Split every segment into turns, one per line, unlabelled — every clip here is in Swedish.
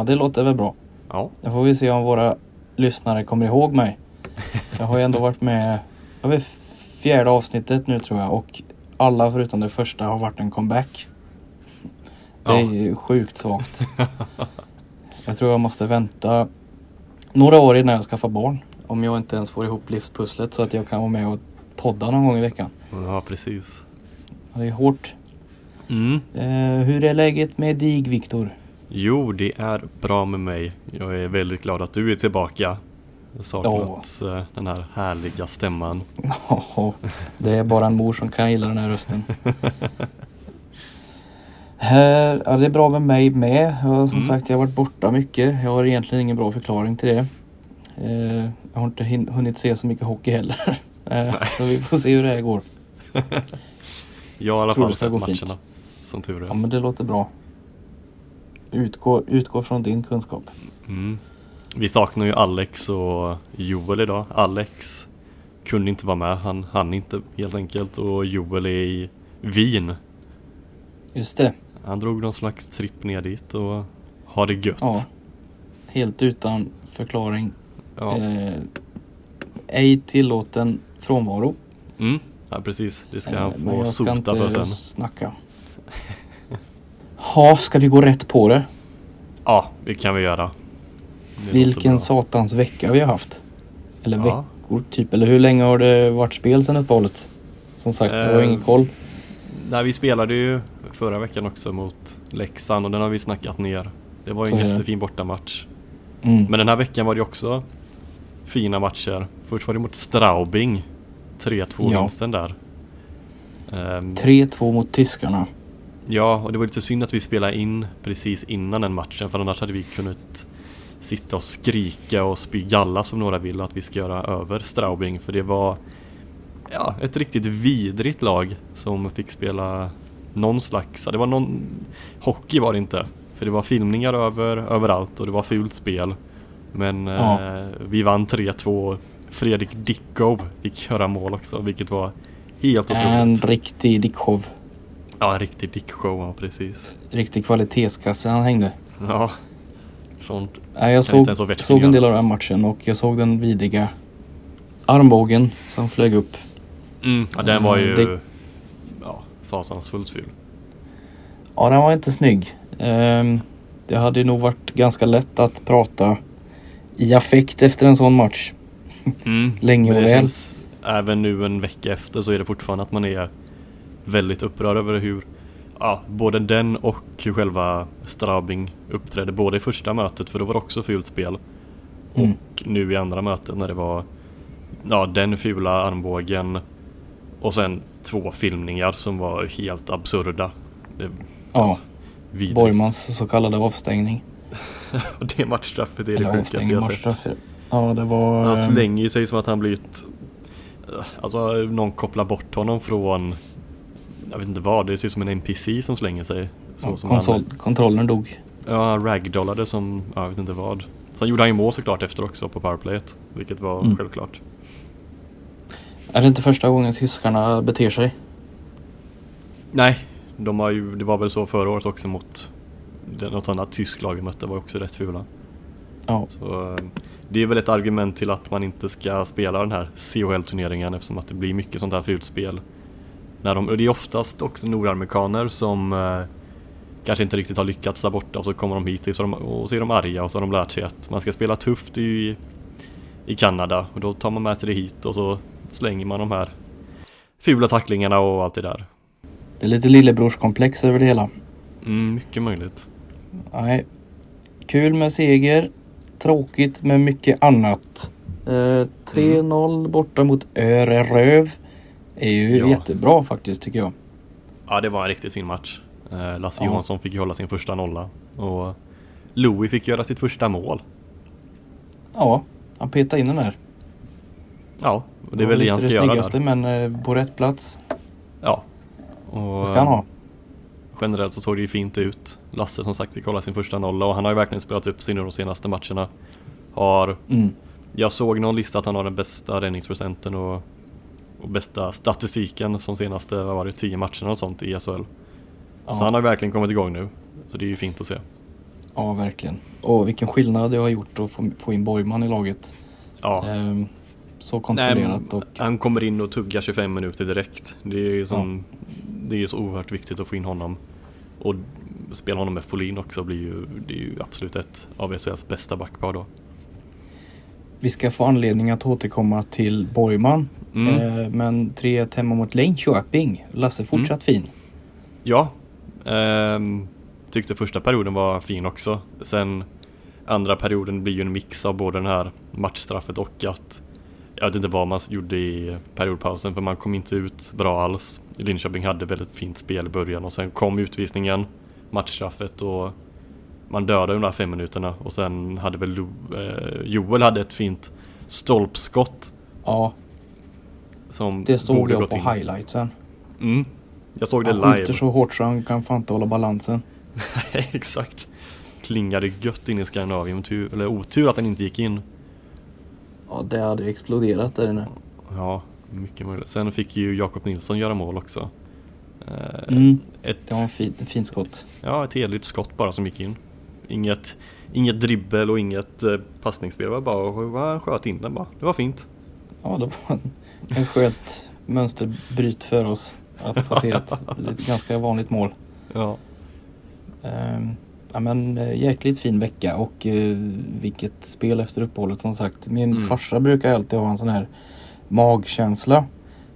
Ja, det låter väl bra.
Ja.
Då får vi se om våra lyssnare kommer ihåg mig. Jag har ju ändå varit med över fjärde avsnittet nu tror jag och alla förutom det första har varit en comeback. Det är
Ja.
ju sjukt svagt. Jag tror jag måste vänta några år innan jag skaffar barn. Om jag inte ens får ihop livspusslet så att jag kan vara med och podda någon gång i veckan.
ja, precis.
Det är hårt.
Mm.
Eh, hur är läget med dig Viktor?
Jo, det är bra med mig. Jag är väldigt glad att du är tillbaka. Jag har saknat eh, den här härliga stämman.
Ja, det är bara en mor som kan gilla den här rösten. Här, ja, det är bra med mig med. Jag, som
Mm.
sagt, jag har varit borta mycket. Jag har egentligen ingen bra förklaring till det. Eh, jag har inte hunnit se så mycket hockey heller. Eh, så vi får se hur det här går.
Jag har i alla fall sett matcherna.
fint.
Som tur
Ja
är.
men det låter bra. Utgå, utgå från din kunskap.
Mm. Vi saknar ju Alex och Joel idag. Alex kunde inte vara med. Han hann inte helt enkelt. Och Joel är i Wien.
Just det.
Han drog någon slags tripp ner dit och har det gött.
Ja. Helt utan förklaring.
Ja.
Eh, ej tillåten frånvaro.
Mm. ja precis. Det ska
Eh,
han
men
få
jag ska
sota för
inte
sen.
snacka. Ha, ska vi gå rätt på det?
Ja, det kan vi göra.
Vilken satans vecka vi har haft. Eller
Ja.
veckor typ. Eller hur länge har det varit spel sedan uppehållet? Som sagt, jag har
Eh,
ingen koll.
Nej, vi spelade ju förra veckan också mot Leksand och den har vi snackat ner. Det var ju en jättefin bortamatch.
Mm.
Men den här veckan var det också fina matcher. Först var det mot Straubing. 3-2
Ja.
vinsten där. Ehm,
3-2 mot tyskarna.
Ja, och det var lite synd att vi spelade in precis innan den matchen för annars hade vi kunnat sitta och skrika och spy galla som några vill att vi ska göra över Straubing för det var ja, ett riktigt vidrigt lag som fick spela någon slags, det var någon hockey var det inte för det var filmningar över, överallt och det var fult spel men
Ja.
eh, vi vann 3-2 Fredrik Dickow fick göra mål också vilket var helt
En
otroligt.
riktig dickshow.
Ja, en riktig dickshow, ja precis.
Riktig kvalitetskasse han hängde.
Ja, sånt.
Nej, jag såg,
vettigt
såg en del av den matchen och jag såg den vidriga armbågen som flög upp.
Mm, ja, den var ju
det-
ja, fasansfullt ful.
Ja, den var inte snygg. Ehm, det hade nog varit ganska lätt att prata i affekt efter en sån match.
Mm.
Länge och väl.
känns, även nu en vecka efter så är det fortfarande att man är väldigt upprörd över hur ja, både den och själva Straubing uppträdde. Både i första mötet för då var det också fult spel
Mm.
och nu i andra mötet när det var ja, den fula armbågen och sen två filmningar som var helt absurda. Det,
Ja,
vidrigt.
Borgmans så kallade avstängning.
Det matchstraffet är det
Eller
sjukaste jag sett.
Ja, det var...
Han
ehm,
slänger ju sig som att han blivit Alltså någon kopplar bort honom från Jag vet inte vad, det ser ut som en NPC som slänger sig så, som
konsol, kontrollen dog.
Ja, han ragdollade som, ja, jag vet inte vad Sen gjorde han ju mål såklart efter också på powerplayet Vilket var
Mm.
självklart
Är det inte första gången tyskarna beter sig?
Nej, de har ju, det var väl så förra året också mot Något annat tyskt lag vi mötte var också rätt fula
Ja,
Så eh, det är väl ett argument till att man inte ska spela den här CHL-turneringen eftersom att det blir mycket sånt här fult spel. När de, och det är oftast också nordamerikaner som eh, kanske inte riktigt har lyckats där borta och så kommer de hit och så de, och så är de arga och så har de lärt sig att man ska spela tufft i, i Kanada och då tar man med sig det hit och så slänger man de här fula tacklingarna och allt det där.
det är lite lillebrorskomplex över det hela.
Mm, mycket möjligt.
Nej. Kul med seger. Tråkigt med mycket annat. Eh, 3-0 borta mot Öreröv. Är ju
Ja.
jättebra faktiskt tycker jag.
Ja, det var en riktigt fin match. Eh, Lasse
Ja.
Johansson fick ju hålla sin första nolla och Louis fick göra sitt första mål.
Ja, han petade in den där.
Ja, och det är väl det han ska göra
snyggaste
där.
men eh, på rätt plats.
Ja. Och,
Det ska han ha.
Generellt så såg det ju fint ut. Lasse som sagt fick hålla sin första nolla och han har ju verkligen spelat upp sig nu de senaste matcherna. Har,
Mm.
jag såg någon lista att han har den bästa räddningsprocenten och, och bästa statistiken som senaste, vad var det, 10 matcherna och sånt i SHL.
Ja.
Så han har verkligen kommit igång nu. Så det är ju fint att se.
Ja, verkligen. Och vilken skillnad det har gjort att få, få in Borgman i laget.
Ja.
Ehm, så
Nej,
kontrollerat och
Han kommer in och tuggar 25 minuter direkt. Det är ju som, det är så oerhört viktigt att få in honom. Och spela honom med Folin också blir ju, det är ju absolut ett av SHLs bästa backpar då.
Vi ska få anledning att återkomma till Borgman.
Mm.
Ehm, men 3-1 hemma mot Linköping. Lasse fortsatt fin.
Ja, ehm, tyckte första perioden var fin också. Sen andra perioden blir ju en mix av både den här matchstraffet och att jag vet inte vad man gjorde i periodpausen för man kom inte ut bra alls. Linköping hade väldigt fint spel i början och sen kom utvisningen, matchstraffet och man dödade de där fem minuterna och sen hade väl Lo- eh, Joel hade ett fint stolpskott
Ja,
som
det såg jag på
in.
highlightsen.
Mm. Jag såg det
Han
live.
skjuter så hårt så han kan fan inte hålla balansen.
Exakt. Klingade gött in i Skandinavien. Tur, eller otur att den inte gick in.
Ja, det hade exploderat där inne.
Ja, mycket möjligt. Sen fick ju Jakob Nilsson göra mål också. Eh,
Mm,
Ett,
det var en fin, en fin skott.
ja, ett heligt skott bara som gick in. Inget, inget dribbel och inget eh, passningsspel. Det var bara han sköt in den bara. Det var fint.
Ja, det var en, en skönt mönsterbryt för oss. Att få se ett, ett ganska vanligt mål.
Ja.
Ehm, ja, men eh, jäkligt fin vecka och eh, vilket spel efter uppehållet som sagt. Min
Mm.
farsa brukar alltid ha en sån här magkänsla.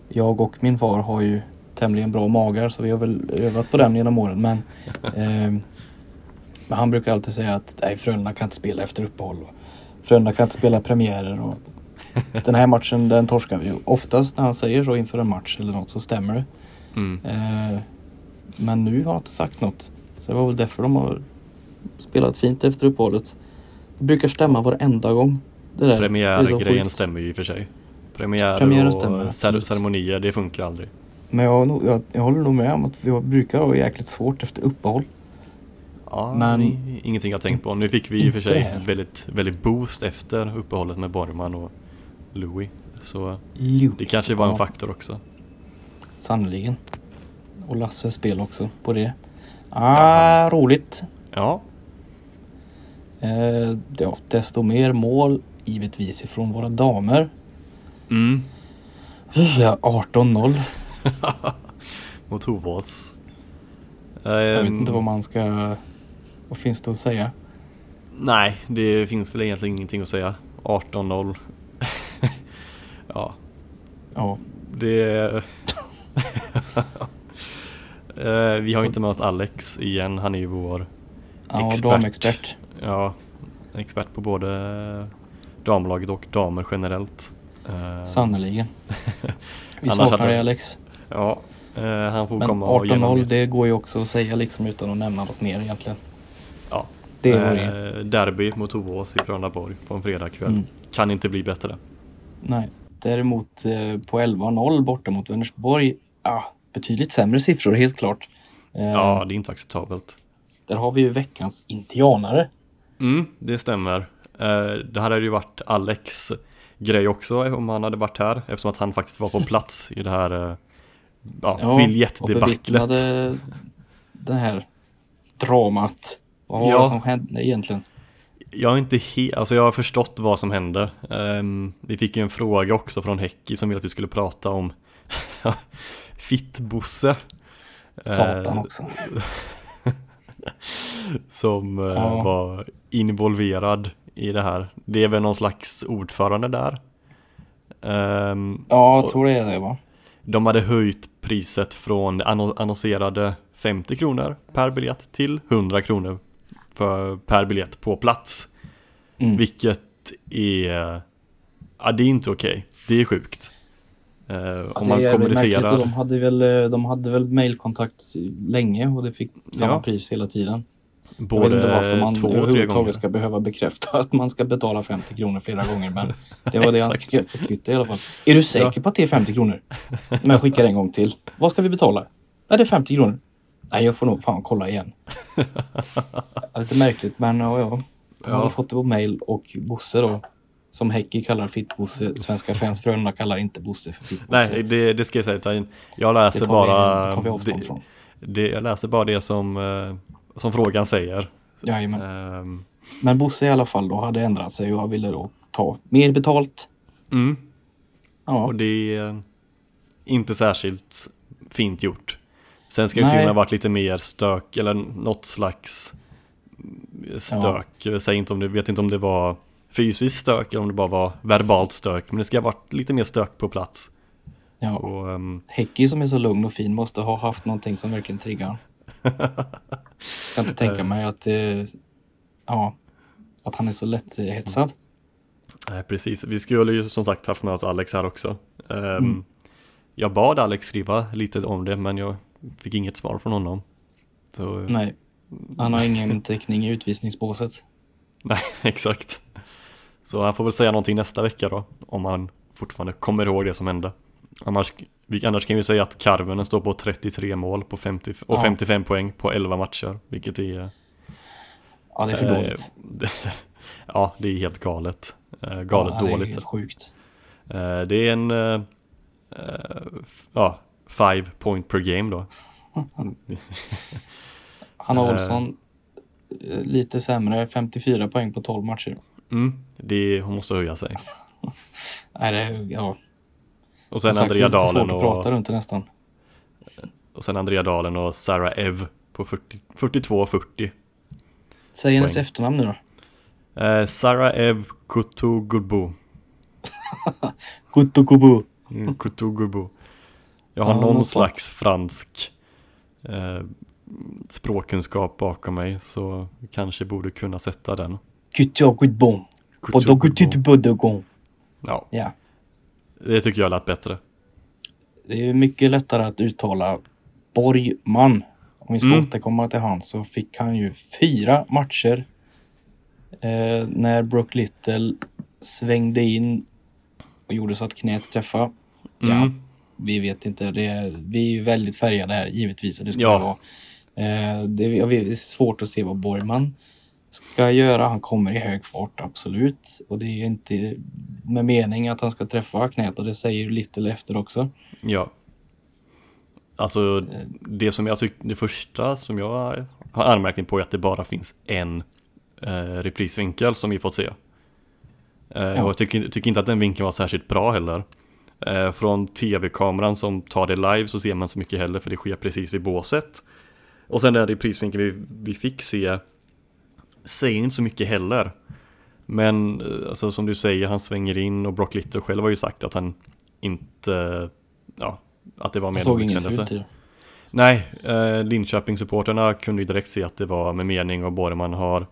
Jag och min far har ju tämligen bra magar så vi har väl övat på den genom åren. Men, ehm, men han brukar alltid säga att nej, Frölunda kan inte spela efter uppehåll. Och Frölunda kan inte spela premiärer. Och den här matchen den torskar vi. ju. Oftast när han säger så inför en match eller något så stämmer det.
Mm.
Eh, men nu har han inte sagt något. Så det var väl därför de har spelat fint efter uppehållet. Det brukar stämma varenda gång. Det där.
Premiärgrejen stämmer ju i och för sig. Premiärer
Premiären
och
stämmer,
cer- ceremonier, det funkar aldrig.
Men jag, jag, jag håller nog med om att vi brukar ha jäkligt svårt efter uppehåll.
Ja,
Men-
ingenting jag tänkt på. Nu fick vi i och för sig
här.
väldigt, väldigt boost efter uppehållet med Borgman och Louis. Så
Jo.
det kanske var en
Ja.
faktor också.
Sannoliken. Och Lasses spel också på det. Ah, roligt.
Ja,
Eh, ja, desto mer mål givetvis ifrån våra damer.
mm.
Ja, 18-0.
mot Hovås.
Jag vet
Ehm,
inte vad man ska... Vad finns det att säga?
Nej, det finns väl egentligen ingenting att säga. 18-0. ja,
Ja,
det... Eh, vi har inte med oss Alex igen. Han är ju vår
ja
Expert.
damexpert.
Ja, expert på både damlaget och damer generellt. Eh,
Sannerligen. Vi saknar dig Alex.
Ja, eh, han får
Men
komma och
18-0
genom
det går ju också att säga liksom utan att nämna något mer egentligen.
Ja.
Det det.
Eh, derby mot Hovås i Frölundaborg på en fredagkväll.
Mm.
Kan inte bli bättre.
Nej. Däremot eh, på 11-0 borta mot Vänersborg. Ja, betydligt sämre siffror helt klart. Eh,
Ja, det är inte acceptabelt.
Där har vi ju veckans indianare.
Mm, det stämmer. Det här hade ju varit Alex grej också om han hade varit här eftersom att han faktiskt var på plats i det här ja,
och
biljettdebaclet.
det här dramat. Vad var
Ja.
det som hände egentligen?
Jag är inte helt, alltså jag har förstått vad som hände. Ehm, vi fick ju en fråga också från Häcki som ville att vi skulle prata om Fittbosse.
Satan
Eh,
också.
Som eh,
Ja.
var involverad i det här. Det är väl någon slags ordförande där. Ehm,
Ja, jag tror det är det va?
De hade höjt priset från annonserade 50 kronor per biljett till 100 kronor för, per biljett på plats.
Mm.
Vilket är, ja det är inte okej. Det är sjukt. Eh,
Ja,
om man kommunicerar.
de hade väl, eh, de hade väl mailkontakt länge och det fick samma
Ja.
pris hela tiden. jag vet inte varför
Både
man
två
överhuvudtaget ska behöva bekräfta att man ska betala 50 kronor flera gånger. Men det var det han skrev på Twitter i alla fall. Är du säker på att det är 50 kronor? Men jag skickar en gång till. Vad ska vi betala? Nej, det är 50 kronor. Nej, jag får nog fan kolla igen. Lite märkligt, men ja, ja. De har fått det på mail och Bosse då. Som Häcki kallar Fittbosse. Svenska fans Frölunda kallar inte Bosse för Fittbosse.
Nej, det, det ska jag säga. ta in. Jag
det
läser
tar,
bara
vi, det tar vi avstånd
det,
från.
det, Jag läser bara det som, eh, som frågan säger.
Jajamän.
Ehm,
Men Bosse i alla fall då hade ändrat sig och han ville då ta mer betalt.
mm.
Ja,
Och det är inte särskilt fint gjort. Sen ska ju ha varit lite mer stök eller något slags stök. Jag säger inte om det, vet inte om det var fysiskt stök eller om det bara var verbalt stök. Men det ska ha varit lite mer stök på plats.
ja.
Och, ehm,
Häcki som är så lugn och fin måste ha haft någonting som verkligen triggar honom. kan inte tänka mig att, eh, ja, att han är så lätthetsad.
Nej, precis. Vi skulle ju som sagt haft med oss Alex här också. Ehm,
Mm.
Jag bad Alex skriva lite om det, men jag fick inget svar från honom. Så,
Nej, han har ingen täckning i utvisningsbåset.
Nej, exakt. Så han får väl säga någonting nästa vecka då, om han fortfarande kommer ihåg det som hände. Annars, annars kan vi säga att Karvenen står på 33 mål på 50, och
Ja.
55 poäng på 11 matcher, vilket är...
Ja, det är för
eh,
dåligt.
det, ja, det är helt galet. Eh, galet
ja, Det är
dåligt.
helt sjukt.
Eh, det är en, eh, eh, ja, five point per game då.
Hanna
Eh.
Olsson, eh, lite sämre, 54 poäng på 12 matcher.
Mm, det, hon måste höja sig.
Nej, det ja.
Och sen
sagt,
Andrea Dalen
att prata
och,
runt det nästan.
och sen Andrea Dalen och Sarah Ev på 40, 42 och 40.
Säg hennes efternamn nu då.
Eh, Sarah Ev Kutugurbu.
Kutukubu.
Mm, Kutugurbu. Jag har
Ja,
någon slags fransk eh, språkkunskap bakom mig så kanske borde kunna sätta den.
Kutjokutbom.
Kutugurbu.
Podokututubodogom.
Ja,
Ja.
det tycker jag lät bättre.
Det är mycket lättare att uttala Borgman. Om vi ska
Mm.
återkomma till han så fick han ju fyra matcher. Eh, när Brook Little svängde in och gjorde så att knät träffade. Ja,
Mm.
Vi vet inte. Det är, vi är ju väldigt färgade här givetvis. Och det ska
Ja.
vara. Eh, det, är svårt att se vad Borgman ska göra. Han kommer i hög fart, absolut. Och det är ju inte med mening att han ska träffa knät och det säger Little efter också.
Ja. Alltså det som jag tycker, det första som jag har anmärkning på är att det bara finns en eh, reprisvinkel som vi fått se. Eh, Och jag tycker, tycker inte att den vinkeln var särskilt bra heller. Eh, från tv-kameran som tar det live så ser man så mycket heller för det sker precis vid båset. Och sen den reprisvinkeln vi, vi fick se säger inte så mycket heller. Men eh, alltså, som du säger, han svänger in och Brock Little själv har ju sagt att han inte, ja, att det var
Jag
en
det.
Nej, eh, Linköping-supporterna kunde ju direkt se att det var med mening och Borgman har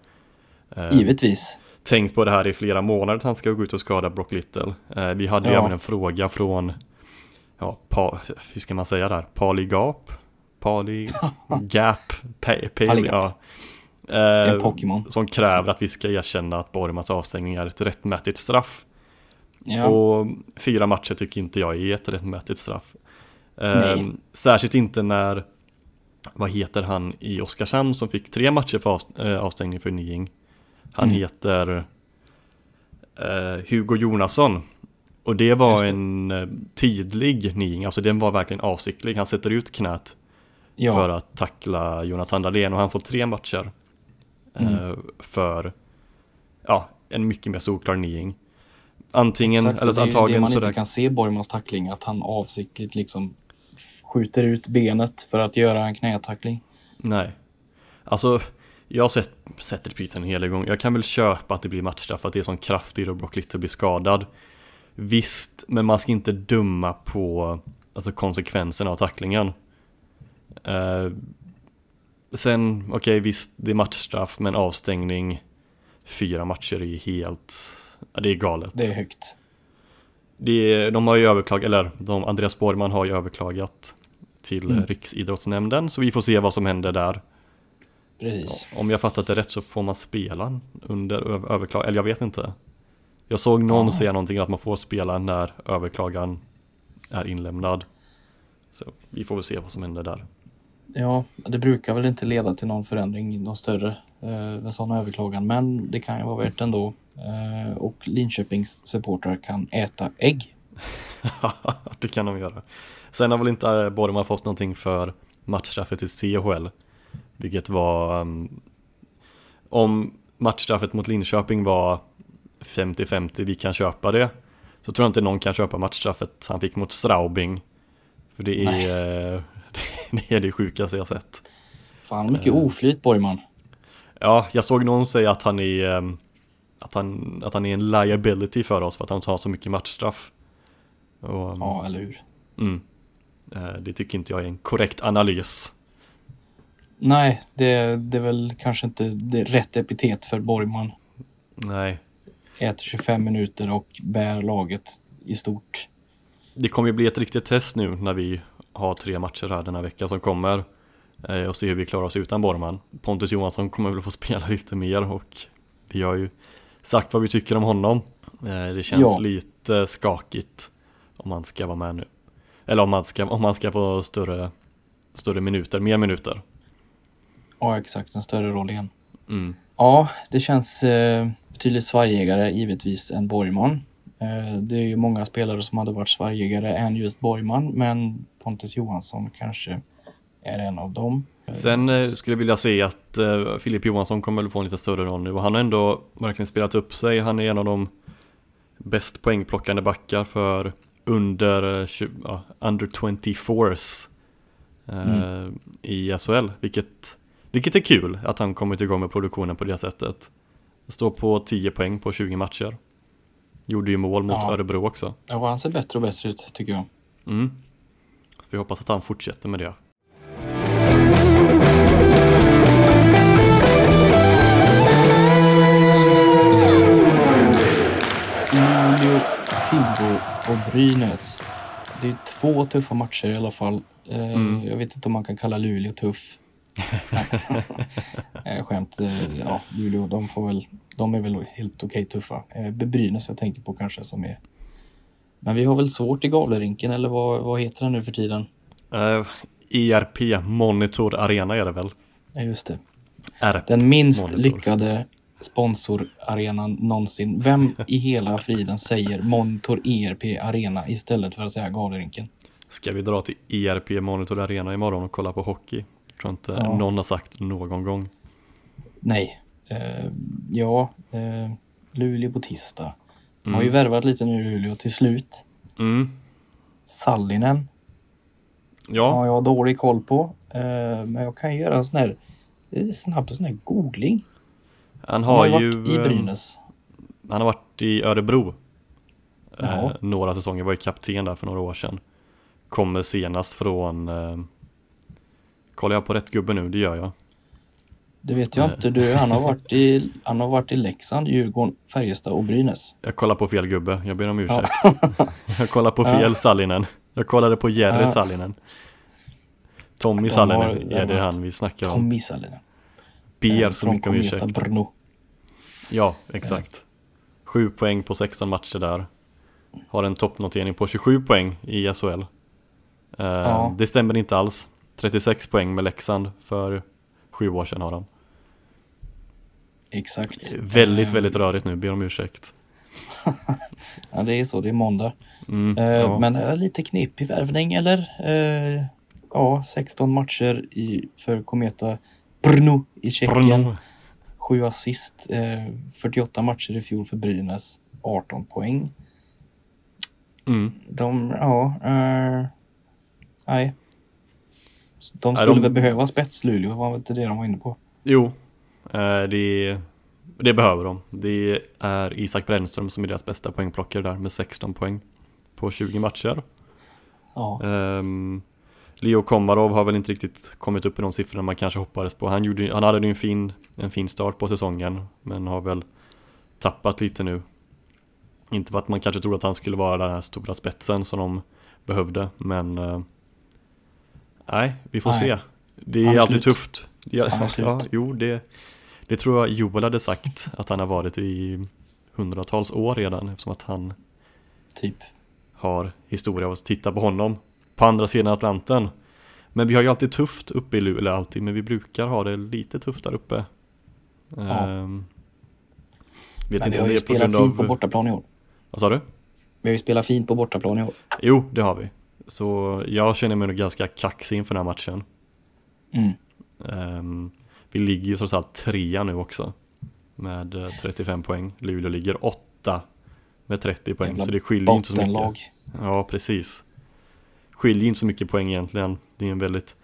eh,
Givetvis.
Tänkt på det här i flera månader att han ska gå ut och skada Brock Little. Eh, vi hade ju
Ja.
även en fråga från, ja, pa, hur ska man säga där? Palygap? Palygap? Pa, pa,
Palygap.
ja.
En
Eh,
Pokémon.
som kräver att vi ska erkänna att Borgmans avstängning är ett rättmätigt straff.
Ja.
Och fyra matcher tycker inte jag är ett rättmätigt straff. Eh, särskilt inte när, vad heter han i Oskarshamn som fick tre matcher för eh, avstängning för Nying. Han
Mm.
heter eh, Hugo Jonasson. Och det var
det.
en eh, tydlig Nying, alltså den var verkligen avsiktlig. Han sätter ut knät
ja.
för att tackla Jonathan Dahlén och han får tre matcher.
Mm.
Eh, för ja, en mycket mer solklar Nying. Antingen,
Exakt,
eller
det ju det
antagligen
man
så
inte kan se Borgmans tackling. Att han avsiktligt liksom skjuter ut benet för att göra en knätackling.
Nej. Alltså, jag sett reprisen en hel gång. Jag kan väl köpa att det blir matchstraff att det är sån kraft i Brock Little blir skadad. Visst, men man ska inte döma på alltså, konsekvenserna av tacklingen. Eh, sen, okej visst, det är matchstraff, men avstängning fyra matcher är helt, ja, det är galet.
Det är högt.
Det är, de har ju överklagat, eller de, Andreas Borgman har ju överklagat till
mm.
Riksidrottsnämnden, så vi får se vad som händer där.
Precis.
Ja, om jag fattat det rätt så får man spela under öv- överklagan, eller jag vet inte. Jag såg någon
Ja.
säga någonting att man får spela när överklagan är inlämnad. Så vi får väl se vad som händer där.
Ja, det brukar väl inte leda till någon förändring, någon större eh, en sån överklagan. Men det kan ju vara värt ändå. Eh, och Linköpings supportrar kan äta ägg.
det kan de göra. Sen har väl inte eh, Borgman fått någonting för matchstraffet i CHL. Vilket var um, om matchstraffet mot Linköping var 50-50, vi kan köpa det. Så tror jag inte någon kan köpa matchstraffet han fick mot Straubing. För det är, eh, det är det sjukaste jag sett.
Fan mycket oflyt Borgman.
Ja, jag såg någon säga att han är ehm, att han, att han är en liability för oss för att han tar så mycket matchstraff. Och,
Ja, eller hur?
mm, Eh, det tycker inte jag är en korrekt analys.
Nej, det, det är väl kanske inte det rätt epitet för Borgman.
Nej,
Äter 25 minuter och bär laget i stort.
det kommer ju bli ett riktigt test nu när vi har tre matcher här den här veckan som kommer. eh, Och se hur vi klarar oss utan Borgman. Pontus Johansson kommer väl få spela lite mer och vi har ju sagt vad vi tycker om honom. Eh, Det känns
Ja.
lite skakigt om han ska vara med nu. Eller om man ska, om man ska få större, större minuter, mer minuter.
Ja, exakt. En större roll igen.
Mm.
Ja, det känns eh, betydligt svärjigare givetvis än Borgman. Eh, det är ju många spelare som hade varit svärjigare än just Borgman, men Pontus Johansson kanske är en av dem.
Sen eh, skulle jag vilja se att eh, Filip Johansson kommer väl få en lite större roll nu och han har ändå verkligen spelat upp sig. Han är en av de bäst poängplockande backar för under, 20, ja, under 24s eh, i SHL, vilket, vilket är kul att han kommit igång med produktionen på det sättet. Står på 10 poäng på 20 matcher. Gjorde ju mål mot
Ja.
Örebro också.
Ja, han ser bättre och bättre ut tycker jag.
Mm. Så vi hoppas att han fortsätter med det.
Luleå, Tibro och Brynäs. Det är två tuffa matcher i alla fall. Eh,
Mm.
Jag vet inte om man kan kalla Luleå tuff. Nej, skämt. Eh, Ja, Luleå, de, får väl, de är väl helt okej tuffa. Eh, Brynäs jag tänker på kanske som är... Men vi har väl svårt i Gavlerinken eller vad, vad heter den nu för tiden?
Eh, ERP, Monitor Arena är det väl?
Ja, just det.
RP.
Den minst
Monitor.
lyckade sponsorarenan någonsin. Vem i hela friden säger Monitor ERP Arena istället för att säga Gavlerinken?
Ska vi dra till ERP Monitor Arena imorgon och kolla på hockey? Tror inte
Ja.
någon har sagt någon gång.
Nej. Eh, ja, eh, Luleå på tisdag.
Mm.
Har ju värvat lite nu i Luleå till slut.
Mm.
Sallinen
Ja,
har jag dålig koll på. Eh, men jag kan göra en sån här eh, snabb sån här googling.
han
Han
har
har
ju
varit i
eh,
Brynäs.
Han har varit i Örebro eh,
Ja.
Några säsonger, var ju kapten där för några år sedan Kommer senast från Kollar jag på rätt gubbe nu? Det gör jag
Det vet jag inte. Du, han, har varit i, han har varit i Leksand, Djurgården, Färjestad och Brynäs.
Jag kollar på fel gubbe, jag ber om
Ja.
ursäkt Jag kollar på fel
Ja.
Sallinen Jag kollade på Jerry
Ja.
Sallinen Tommy
De
Sallinen
har-
är det han vi snackar om
Tommy Sallinen.
Ber
Eh,
så mycket om ursäkt
Brno.
Ja, exakt. 7 poäng på 16 matcher där. Har en toppnotering på 27 poäng i SHL. Eh,
Ja.
Det stämmer inte alls. 36 poäng med Leksand för sju år sedan har han.
Exakt.
Väldigt,
Eh,
väldigt rörigt nu, ber om ursäkt.
Ja, det är så. Det är måndag.
Mm,
Eh,
ja.
Men är lite knepig värvning eller? Eh, ja, 16 matcher i, för Kometa Brno i Tjeckien.
Brno.
Sju assist. Eh, 48 matcher i fjol för Brynäs. 18 poäng.
Mm.
De, ja, eh, nej. De skulle
de-
väl behöva spets Luleå, var inte det de var inne på?
Jo, eh, det, det behöver de. Det är Isak Brännström som är deras bästa poängplockare där med 16 poäng på 20 matcher.
Ja,
Um, Leo Komarov har väl inte riktigt kommit upp i de siffrorna man kanske hoppades på. Han, gjorde, han hade ju en fin, en fin start på säsongen men har väl tappat lite nu. Inte för att man kanske trodde att han skulle vara den här stora spetsen som de behövde men eh, nej, vi får
Nej.
se. Det är alltid
slut.
tufft. Ja,
Han är slut.
ja, jo, det, det tror jag Joel hade sagt att han har varit i hundratals år redan eftersom att han
typ.
har historia av att titta på honom på andra sidan Atlanten. Men vi har ju alltid tufft uppe i Luleå, alltid, men vi brukar ha det lite tufft där uppe. Ehm, vet
Men vi
inte
har
om det
ju
på
spelat fint på
av...
bortaplan i år.
Vad sa du?
Vi har ju spelat fint på bortaplan i år.
Jo, det har vi. Så jag känner mig nog ganska kaxig inför den här matchen.
Mm.
Ehm, vi ligger ju trots allt trea nu också. med eh, 35 poäng. Luleå ligger 8 med 30 poäng.
Jävla
så det skiljer inte så mycket.
Bottenlag.
Ja, precis. Skiljer inte så mycket poäng egentligen. Det är en väldigt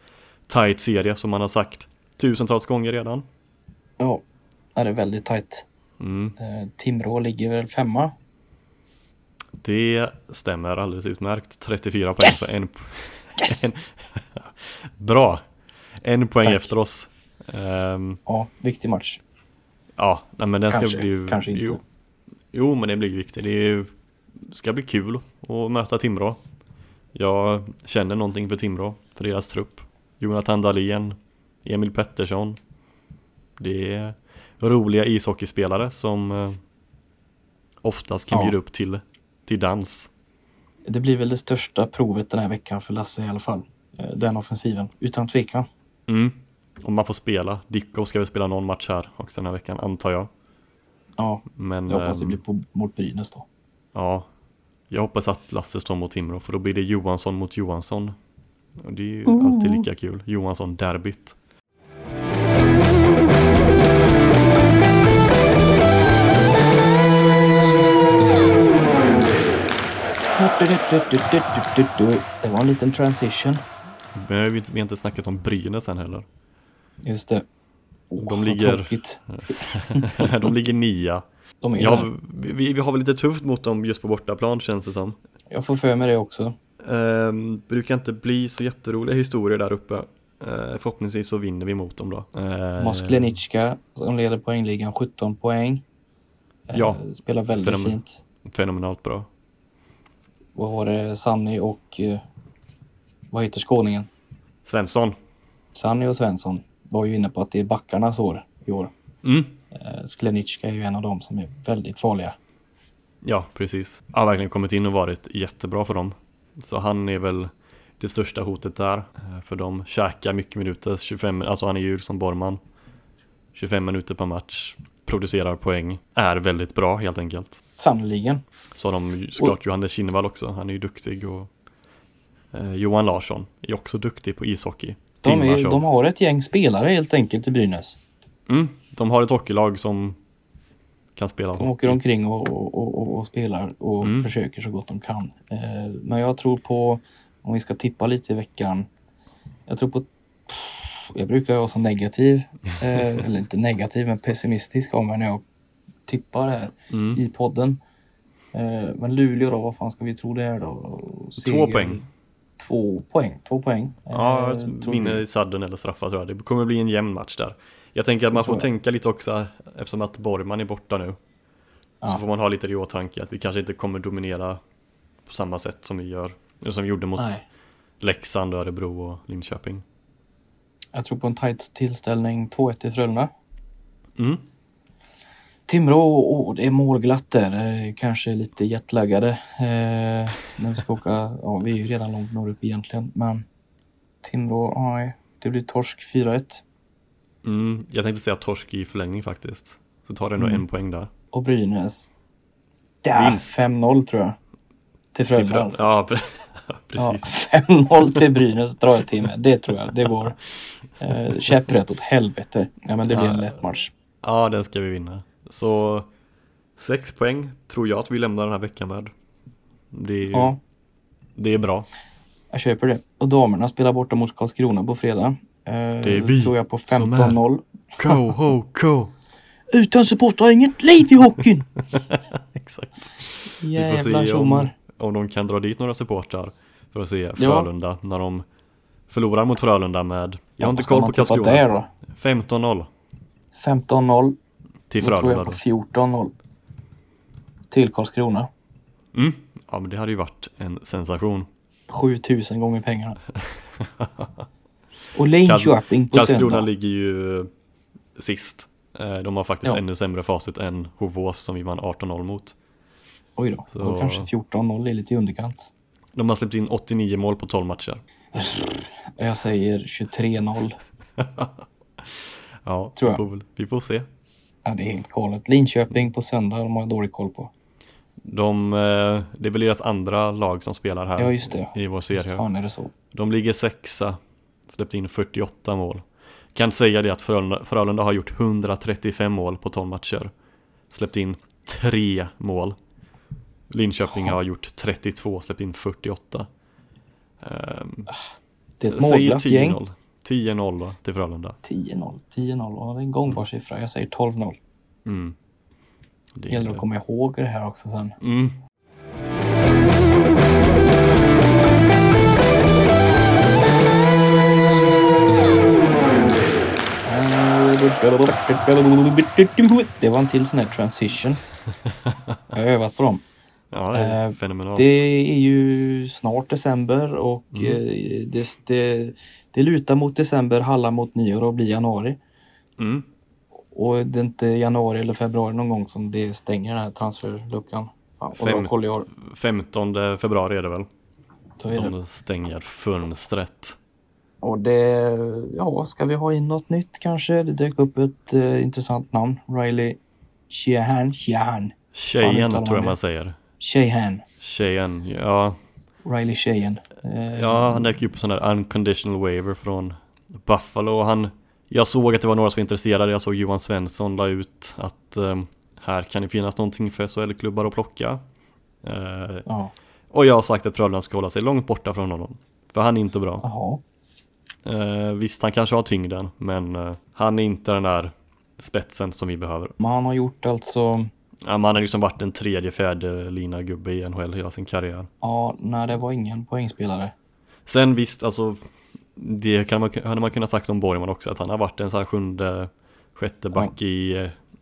tight serie som man har sagt tusentals gånger redan.
Ja, det är väldigt tajt.
Mm.
Eh, Timrå ligger väl femma?
Det stämmer alldeles utmärkt. 34 poäng
Yes!
så en,
Yes!
En- Bra! En poäng
Tack.
efter oss. Ehm,
Ja, viktig match.
ja, nej, men den
Kanske,
ska bli ju,
kanske inte.
Jo, jo, men det blir ju viktigt. Det är ska bli kul att möta Timrå. Jag känner någonting för Timrå, för deras trupp. Jonathan Dahlén, Emil Pettersson. Det är roliga ishockeyspelare som eh, oftast kan
Ja.
bjuda upp till, till dans.
Det blir väl det största provet den här veckan för Lasse i alla fall. Eh, Den offensiven, utan tvekan.
Mm. Om man får spela. Dicko ska väl spela någon match här också den här veckan, antar jag.
Ja,
Men
jag hoppas det
ehm,
blir på, mot Brynäs då.
ja, jag hoppas att Lasse står mot Timrå för då blir det Johansson mot Johansson. Och det är ju
Mm.
alltid lika kul. Johansson-derbyt.
Det var en liten transition.
Men vi, har inte snackat om Brynäs än heller.
Just det. Åh,
De ligger-. De ligger nia.
De är
Ja, vi, vi har väl lite tufft mot dem just på bortaplan känns det som.
Jag får för mig det också.
Ehm, brukar inte bli så jätteroliga historier där uppe. Ehm, förhoppningsvis så vinner vi mot dem då. Ehm,
Mosklenicka som leder poängligan 17 poäng. Eh,
Ja,
Spelar väldigt
fenomen-
fint.
Fenomenalt bra.
Vad var det? Sanny och... eh, vad heter skåningen?
Svensson.
Sanny och Svensson var ju inne på att det är backarnas år i år.
Mm.
Eh, Sklenicka är ju en av dem som är väldigt farliga.
Ja, precis. Han har verkligen kommit in och varit jättebra för dem. Så han är väl det största hotet där. Eh, För de käkar mycket minuter, 25, alltså han är ju som Borman. 25 minuter per match, producerar poäng, är väldigt bra helt enkelt.
Sannoliken.
Så har de såklart Johannes Kinnevall också, han är ju duktig och eh, Johan Larsson är också duktig på ishockey.
De, är, de har ett gäng spelare helt enkelt i Brynäs.
Mm, de har ett hockeylag som kan spela
Som åker omkring och, och, och, och, och spelar och
Mm.
försöker så gott de kan. Eh, men jag tror på, om vi ska tippa lite i veckan. Jag tror på, jag brukar vara så negativ, eh, eller inte negativ men pessimistisk av mig när jag tippar här
Mm.
i podden. Eh, men Luleå då, vad fan ska vi tro det är då?
Två poäng.
Två poäng, två poäng.
Ja,
Eh,
vinner i sadden eller straffar tror jag. Det kommer bli en jämn match där. Jag tänker att man får tänka lite också eftersom att Borgman är borta nu.
Ja.
Så får man ha lite det i åtanke att vi kanske inte kommer dominera på samma sätt som vi gör. Som vi gjorde mot
Nej.
Leksand, Örebro och Linköping.
Jag tror på en tight tillställning 2-1 till Frölunda.
Mm.
Timrå, oh, det är målglatt där. Kanske lite jetlaggade. Eh, när vi ska åka. Ja, vi är ju redan långt norrut egentligen. Men Timrå, nej. Det blir torsk 4-1.
Mm. Jag tänkte säga torsk i förlängning faktiskt. Så tar det ändå
Mm.
en poäng där.
Och Brynäs.
Vinst.
5-0 tror jag. Till Frölunda.
Frö-
alltså.
Ja, pre-
Ja,
precis.
5-0 till Brynäs drar jag till med. Det tror jag. Det går. Eh, käpprätt åt helvete. Ja, men det blir en lätt match.
Ja, den ska vi vinna. Så sex poäng tror jag att vi lämnar den här veckan med. Det är,
Ja,
det är bra.
jag köper det. Och damerna spelar borta mot Karlskrona på fredag. Eh,
Det är vi
tror jag på
som är.
15-0.
Go, ho, go!
Utan supportrar inget liv i hockeyn!
Exakt.
Jävla
om,
tjommar.
Om de kan dra dit några supportrar för att se
Ja.
Frölunda när de förlorar mot Frölunda med, jag har inte koll på Karlskrona,
Där då?
15-0
15-0.
till
Då tror
Frölunda
jag på
då.
14-0. Till Karlskrona.
Mm. Ja men det hade ju varit en sensation.
7000 gånger pengarna. Och Linköping på
Karlskrona
söndag.
ligger ju sist. Eh, De har faktiskt
Ja.
ännu sämre facit än Hovås som vi vann 18-0 mot.
Oj då.
Så-
Då kanske 14-0 är lite i underkant.
De har släppt in 89 mål på 12 matcher.
Jag säger 23-0.
Ja,
Tror jag.
Vi, får, se.
Ja, det är helt galet. Linköping på söndag, de har jag dålig koll på.
De, eh, det är väl deras andra lag som spelar här
Ja, just det.
i vår serie.
fan är det så.
De ligger sexa, släppte in 48 mål. Kan säga det att Frölunda, Frölunda har gjort 135 mål på 12 matcher. Släppt in 3 mål. Linköping har gjort 32, släppt in 48. Um,
Det är ett målglatt gäng.
10-0. 10-0 då, till Frölunda.
10-0. 10-0. Ja, det är en gångbar siffra. Jag säger 12-0.
Mm. Det
gäller att komma ihåg det här också sen.
Mm.
Det var en till sån här transition. Jag har övat på dem.
Ja, det är
Eh,
fenomenalt.
Det är ju snart december och
Mm.
eh, det, det, det lutar mot december, hallar mot nyår och blir januari.
Mm.
Och det är inte januari eller februari någon gång som det stänger den här transferluckan. Fan,
Fem-
bra koll jag har.
15 februari är det väl?
Så är det.
De stänger fönstret.
Och det, ja, ska vi ha in något nytt kanske? Det dök upp ett eh, intressant namn. Riley Sheehan. Sheehan.
Tjejen tror jag
man
säger.
Sheehan.
Tjejen, ja.
Riley Sheehan. Eh,
Ja, han dök ju på sån där unconditional waiver från Buffalo han Jag såg att det var några som var intresserade, jag såg Johan Svensson la ut att ehm, här kan det finnas någonting för SHL-klubbar att plocka. Eh,
Ja,
och jag har sagt att Frölunda ska hålla sig långt borta från honom. För han är inte bra.
jaha.
Eh, visst, han kanske har tyngden, men eh, han är inte den där spetsen som vi behöver.
Men han har gjort alltså,
Ja, man har liksom varit en tredje, fjärde lina gubbe i NHL hela sin karriär.
ja, nej det var ingen poängspelare.
Sen visst, alltså det kan man, hade man kunnat sagt om Borgman också, att han har varit en sån här sjunde, sjätte back i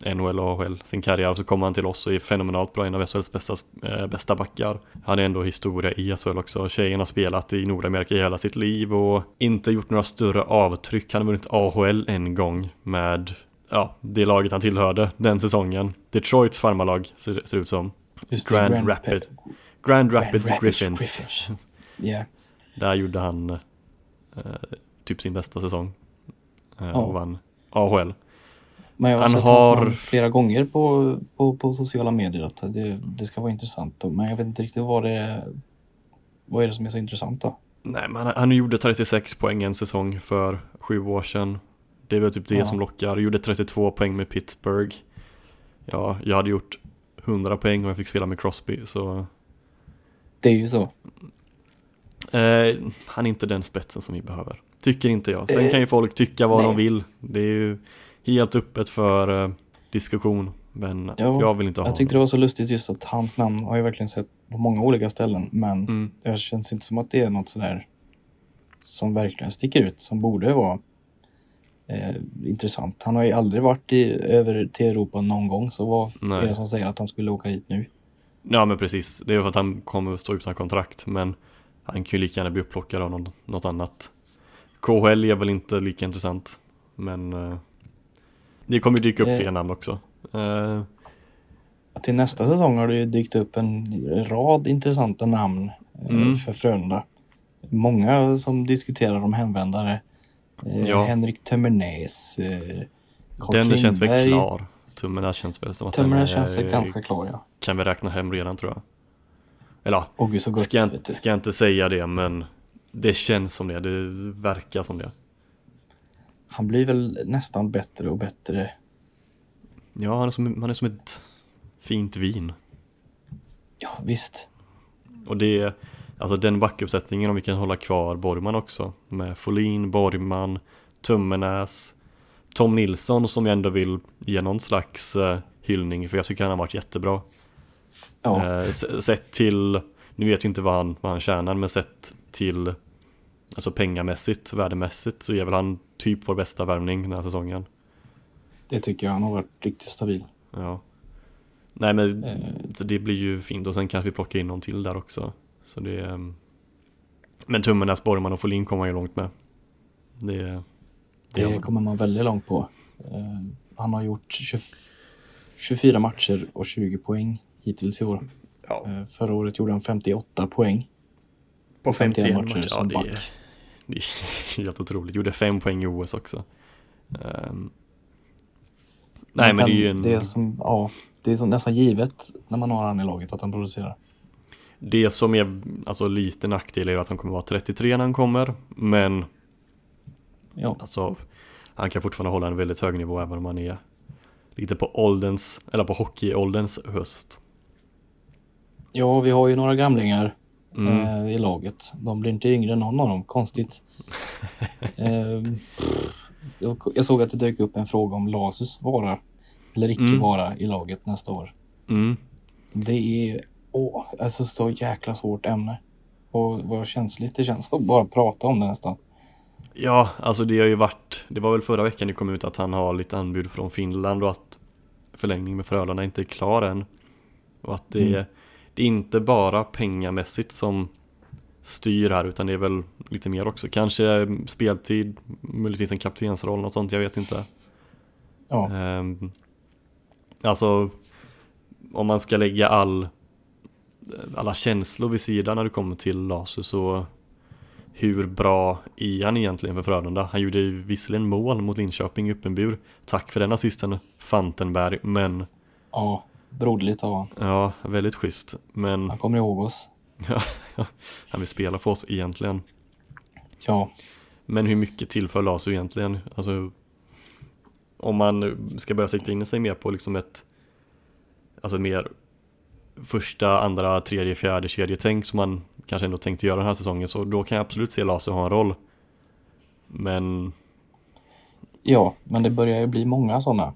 eh, NHL och AHL sin karriär. Så kommer han till oss och är fenomenalt bra, en av SHLs bästa, eh, bästa backar. Han är ändå historia i SHL också. Tjejen har spelat i Nordamerika i hela sitt liv och inte gjort några större avtryck. Han har vunnit AHL en gång med ja, det laget han tillhörde den säsongen. Detroits farmarlag ser, ser ut som.
Just det,
Grand, Rapid. Grand Rapids
Grand
Griffins.
Griffins. Ja,
Där gjorde han eh, typ sin bästa säsong. Eh,
Ja.
Och vann AHL.
men jag har
Han
sett
har-
flera gånger på, på, på sociala medier att det, det ska vara intressant. Men jag vet inte riktigt vad det. Vad är det som är så intressant då?
Nej, men han, han gjorde 36 poäng en säsong för sju år sedan. Det väl typ det
Ja.
som lockar. Gjorde 32 poäng med Pittsburgh. Ja, jag hade gjort 100 poäng och jag fick spela med Crosby, så
Det är ju så.
eh, han är inte den spetsen som vi behöver. Tycker inte jag. Sen
Eh,
kan ju folk tycka vad
nej.
de vill. Det är ju helt öppet för eh, diskussion. Men
Ja,
jag vill inte ha
Jag tyckte det var så lustigt just att hans namn har jag verkligen sett på många olika ställen. Men
Mm.
det känns inte som att det är något sådär som verkligen sticker ut, som borde vara eh, intressant. Han har ju aldrig varit i, över till Europa någon gång, så vad
Nej.
är det som säger att han skulle åka hit nu?
Ja men precis, det är för att han kommer att stå utan kontrakt men han kan ju lika gärna bli upplockad av något, något annat. KHL är väl inte lika intressant men eh, det kommer ju dyka upp
Eh.
fler namn också. Eh,
Till nästa säsong har det ju dykt upp en rad intressanta namn eh,
Mm.
för Frölunda. Många som diskuterar om hemvändare. Eh,
Ja.
Henrik Tömmernes. Eh, Carl
den känns väl
Klingberg.
klar. Tummen känns väl som att den
Tömmernes
är-
känns väl ganska klar ja.
kan vi räkna hem redan tror jag. Eller ja,
Och så gott
ska, jag ska jag inte säga det men det känns som det, det verkar som det.
Han blir väl nästan bättre och bättre.
Ja, han är som, han är som ett fint vin.
Ja visst.
Och det är alltså den backuppsättningen om vi kan hålla kvar Borgman också med Folin, Borgman, Tummenäs, Tom Nilsson som jag ändå vill ge någon slags eh, hyllning för jag tycker han har varit jättebra.
Ja,
Eh, sett till, nu vet vi inte vad han, vad han tjänar men sett till alltså pengamässigt, värdemässigt så är väl han typ vår bästa värvning den här säsongen.
det tycker jag. Han har varit riktigt stabil.
Ja. Nej men
Eh.
så det blir ju fint och sen kanske vi plockar in någon till där också. Så det är. Men Tummenäs, Borgman och Folin kommer ju långt med. Det, det
Det
man.
kommer man väldigt långt på. Eh, han har gjort 20, 24 matcher och 20 poäng hittills i år.
Ja,
Eh, förra året gjorde han 58 poäng.
på
51
51
matcher
matcher. Ja,
som
det
back.
är, det är helt otroligt. Gjorde fem poäng i OS också. Ehm. nej
Man
men det är ju en,
Det är, som, ja, det är som nästan givet när man har han i laget att han producerar.
Det som är alltså lite nackdel är att han kommer vara 33 när han kommer. Men
Ja,
Alltså, han kan fortfarande hålla en väldigt hög nivå även om han är lite på ålderns, eller på hockeyålderns höst.
Ja, vi har ju några gamlingar
Mm.
eh, i laget. De blir inte yngre än någon av dem, konstigt. eh, jag, såg att det dök upp en fråga om Lasus vara eller icke
Mm.
vara i laget nästa år.
Mm.
Det är åh, alltså så jäkla svårt ämne. Och vad känsligt det känns att bara prata om det nästan.
Ja, alltså det har ju varit, det var väl förra veckan det kom ut att han har lite anbud från Finland och att förlängning med Frölunda inte är klar än. Och att det,
Mm.
det är inte bara pengamässigt som styr här utan det är väl lite mer också. Kanske speltid, möjligtvis en kaptensroll, något sånt, jag vet inte.
Ja,
Ehm, alltså, om man ska lägga all, alla känslor vid sidan när det kommer till Lasu så hur bra är han egentligen för Frölunda? Han gjorde ju visserligen mål mot Linköping i öppen. Tack för den assisten Fantenberg, men
ja, broderligt av han.
ja, väldigt schysst. Men
Han kommer ihåg oss.
han vill spela för oss egentligen.
Ja,
Men hur mycket tillför Lasu egentligen? Alltså, om man ska börja sikta in sig mer på liksom ett Alltså mer Första, andra, tredje, fjärde kedjetänk som man kanske ändå tänkte göra den här säsongen så då kan jag absolut se Lasu ha en roll. Men
ja, men det börjar ju bli många sådana.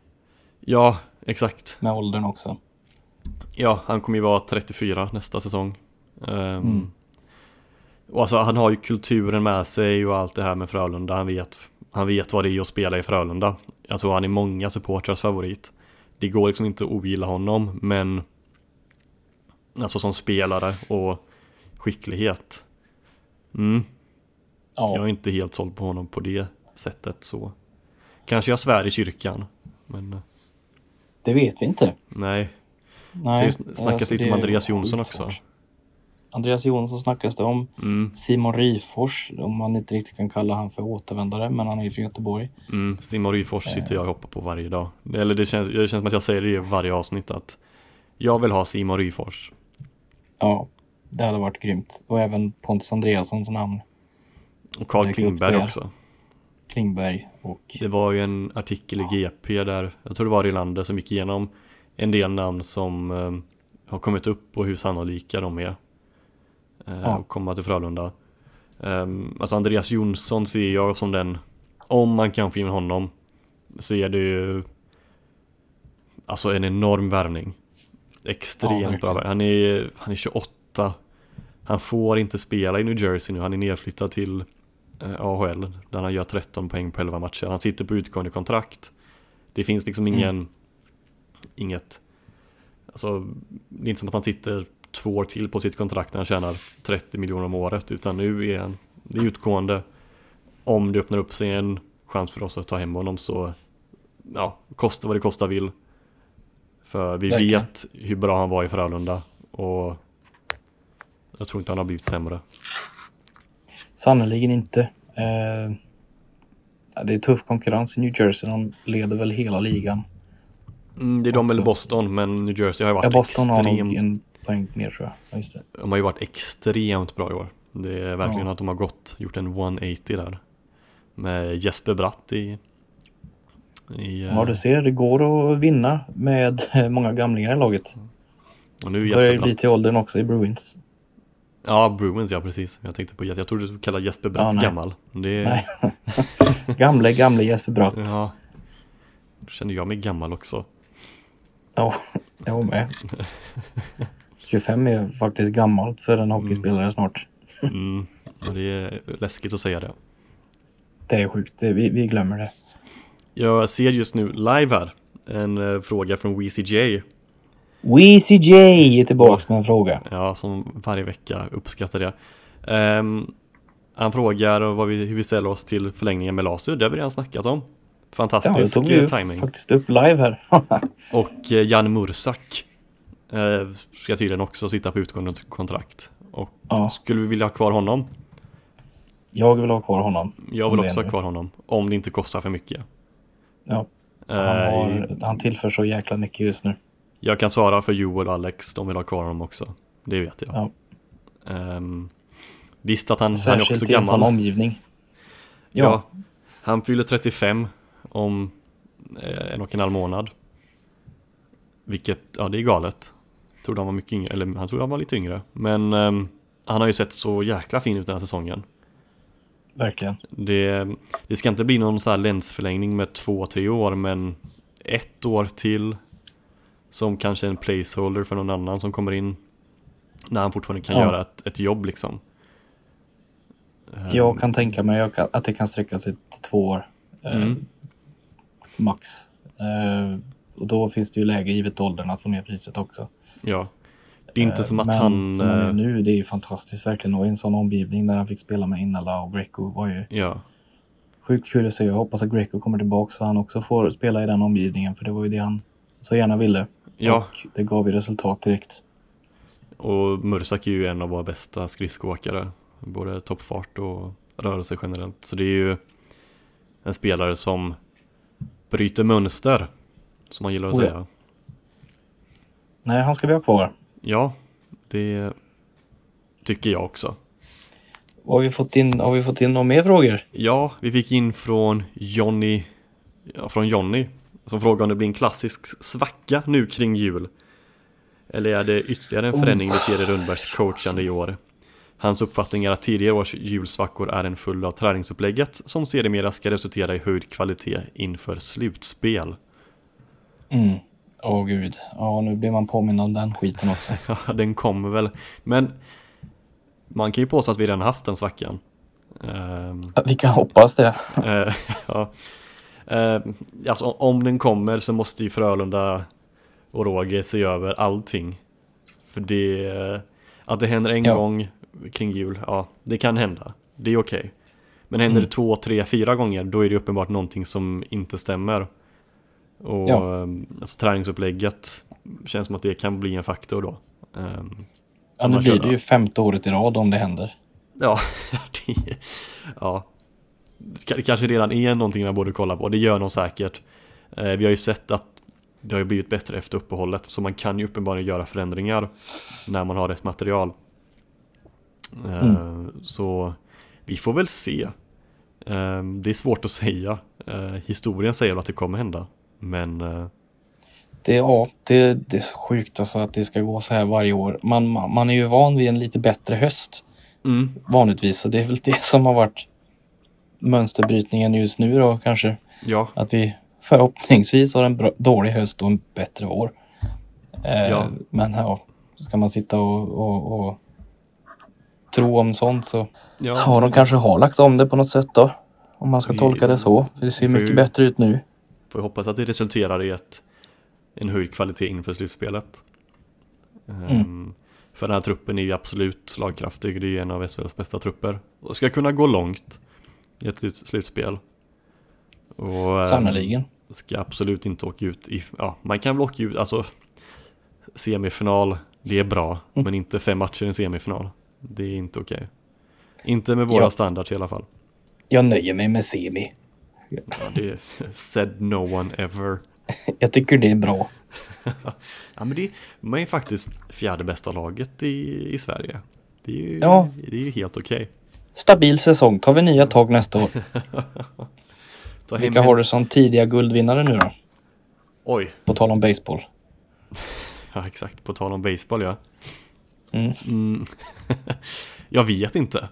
Ja, exakt.
Med åldern också.
Ja, han kommer ju vara 34 nästa säsong. Ehm,
Mm.
Och alltså han har ju kulturen med sig och allt det här med Frölunda. Han vet, han vet vad det är att spela i Frölunda. Jag tror han är många supportrars favorit. Det går liksom inte att ogilla honom men Alltså som spelare och skicklighet. Mm, Jag är
Ja,
inte helt såld på honom på det sättet så Kanske jag svär i kyrkan Men eh,
det vet vi inte.
nej.
Nej,
Det snackas
alltså,
lite om Andreas Jonsson också.
Andreas Jonsson snackas det om.
mm,
Simon Rifors, om man inte riktigt kan kalla han för återvändare, men han är ju från Göteborg.
mm, Simon Ryfors sitter jag och hoppar på varje dag. Eller det känns, det känns som att jag säger det i varje avsnitt att Jag vill ha Simon Ryfors
Ja, det hade varit grymt. Och även Pontus Andreassons namn,
Och Carl Klingberg också
Klingberg och
Det var ju en artikel i GP där, jag tror det var Rylander som gick igenom en del namn som eh, har kommit upp och hur sannolika de är eh,
Ja.
att komma till Frölunda. Um, alltså Andreas Jonsson ser jag som den, om man kan få in honom, så är det ju alltså en enorm värvning.
Ja,
Extremt
verkligen.
bra. Han är, han är 28. Han får inte spela i New Jersey nu, han är nedflyttad till eh, AHL där han gör 13 poäng på 11 matcher. Han sitter på utgående kontrakt. Det finns liksom
Mm.
ingen, inget, alltså det är inte som att han sitter två år till på sitt kontrakt när han tjänar 30 miljoner om året utan nu är han, det är utgående. Om det öppnar upp sig en chans för oss att ta hem honom så, ja, kosta vad det kostar vill. För vi
Verkligen.
vet hur bra han var i Frölunda och jag tror inte han har blivit sämre.
Sannerligen inte. Eh, ja, det är tuff konkurrens i New Jersey. De leder väl hela ligan.
Mm, det är de
Också.
eller Boston, men New Jersey har ju
Ja,
varit
Boston har nog
extremt,
en poäng mer tror jag. Ja, just det.
de har ju varit extremt bra i år. Det är verkligen
Ja.
att de har gått, gjort en 180 där. Med Jesper Bratt i... i
Ja,
eh,
du ser, det går att vinna med många gamlingar i laget.
och nu Jesper
ju bli
Bratt.
till åldern också i Bruins.
Ja, Bruins ja, precis. Jag tänkte på Jes- jag trodde du kallade Jesper Bratt
Ja, nej.
gammal. Det,
Nej. gamle, gamle Jesper Bratt. Ja,
Ja. Då känner jag mig gammal också.
jag med. 25 är faktiskt gammalt för en hockeyspelare snart.
Mm. Och det är läskigt att säga det.
Det är sjukt, vi, vi glömmer det.
Jag ser just nu live här en eh, fråga från WeCJ.
WeCJ är tillbaks med en fråga.
Ja, som varje vecka uppskattar det. Ehm, han frågar vad vi, hur vi ställer oss till förlängningen med Lasu. Det har vi redan snackat om.
Ja, det
Fantastisk
tog vi
eh, timing.
faktiskt upp live här.
Och eh, Jan Mursak eh, ska tydligen också sitta på utgående kontrakt. Och
Ja.
skulle vi vilja ha kvar honom?
Jag vill ha kvar honom.
Jag vill
det
också ha kvar honom. Om det inte kostar för mycket.
Ja, han,
Eh,
har, han tillför så jäkla mycket just nu.
Jag kan svara för Joel och Alex, de vill ha kvar honom också. Det vet jag.
Ja.
Ehm, visst att han, han är också
Särskilt i
gammal.
omgivning.
Ja.
Ja,
Han fyller 35 om eh, en och en halv månad. Vilket, ja det är galet. Trodde han var mycket yngre, eller han trodde han var lite yngre. Men ehm, han har ju sett så jäkla fin ut den här säsongen.
Verkligen.
Det, det ska inte bli någon så här länsförlängning med två, tre år men ett år till som kanske en placeholder för någon annan som kommer in när han fortfarande kan
Ja.
göra ett, ett jobb liksom. Ehm,
Jag kan tänka mig att det kan sträcka sig till två år. eh,
Mm.
Max. Eh, och då finns det ju läge givet åldern att få ner priset också.
Ja. Det är inte
Eh,
som att
Men
han...
som han är
eh,
nu, det är ju fantastiskt verkligen. Och i en sån omgivning där han fick spela med Innala och Greco var ju
Ja,
sjukt kul att se. Jag hoppas att Greco kommer tillbaka så han också får spela i den omgivningen. För det var ju det han så gärna ville.
ja.
Och det gav ju resultat direkt.
och Mursak är ju en av våra bästa skridskoåkare. Både toppfart och rörelse generellt. Så det är ju en spelare som bryter mönster. Som man gillar att
Oh ja.
säga.
Nej, han ska vi ha kvar.
Ja, det tycker jag också.
Har vi fått in, har vi fått in några mer frågor?
Ja, vi fick in från Johnny, ja, från Johnny som frågade om det blir en klassisk svacka nu kring jul. Eller är det ytterligare en förändring vi ser i Rundbergs coachande i år? Hans uppfattning är att tidigare års julsvackor är en följd av träningsupplägget som sedermera ska resultera i höjd kvalitet inför slutspel.
Mm. Åh gud. Ja, nu blir man påmind om den skiten också.
Ja, den kommer väl. Men man kan ju påstå att vi redan haft den svackan. Ehm,
Vi kan hoppas det.
Eh, ja. Eh, alltså om den kommer så måste ju Frölunda och Roger se över allting. För det, att det händer en
Ja.
gång kring jul, ja det kan hända. Det är okej. Men händer
Mm.
det två, tre, fyra gånger då är det uppenbart någonting som inte stämmer. Och
Ja.
eh, alltså, träningsupplägget känns som att det kan bli en faktor då. Ehm,
Ja, nu blir det ju femte året i rad om det händer.
Ja, det, ja. Det kanske redan är någonting man borde kolla på. Det gör de säkert. Eh, Vi har ju sett att det har blivit bättre efter uppehållet. Så man kan ju uppenbarligen göra förändringar när man har rätt material. Eh,
Mm.
Så vi får väl se. Eh, Det är svårt att säga. Eh, Historien säger att det kommer hända. Men eh,
Det, ja, det, det är så sjukt alltså att det ska gå så här varje år. Man, man, är ju van vid en lite bättre höst
mm,
vanligtvis. Så det är väl det som har varit mönsterbrytningen just nu då kanske.
ja,
Att vi förhoppningsvis har en bra, dålig höst och en bättre vår. Eh,
Ja.
Men ja, ska man sitta och, och, och tro om sånt så
ja,
ja, de kanske har lagt om det på något sätt då. Om man ska
Vi-
tolka det så. För det ser mycket
ju-
bättre ut nu.
Får hoppas att det resulterar i ett, en höjd kvalitet inför slutspelet. Ehm, För den här truppen är ju absolut slagkraftig. Det är ju en av SHLs bästa trupper. Och ska kunna gå långt i ett slut- slutspel. Och ehm,
Sannerligen.
ska absolut inte åka ut i, ja man kan väl åka ut, alltså semifinal, det är bra.
Mm.
Men inte fem matcher i en semifinal. Det är inte okej. Inte med våra
Ja.
standards i alla fall.
Jag nöjer mig med semi.
Ja, det är said no one ever.
Jag tycker det är bra.
Ja men det, man är faktiskt fjärde bästa laget i, i Sverige. Det är ju,
Ja.
det är ju helt okej.
Stabil säsong. Tar vi nya tag nästa år.
Ta
Vilka har du som tidiga guldvinnare nu då?
Oj,
På tal om baseball.
ja exakt. På tal om baseball ja.
Mm.
Mm. jag vet inte.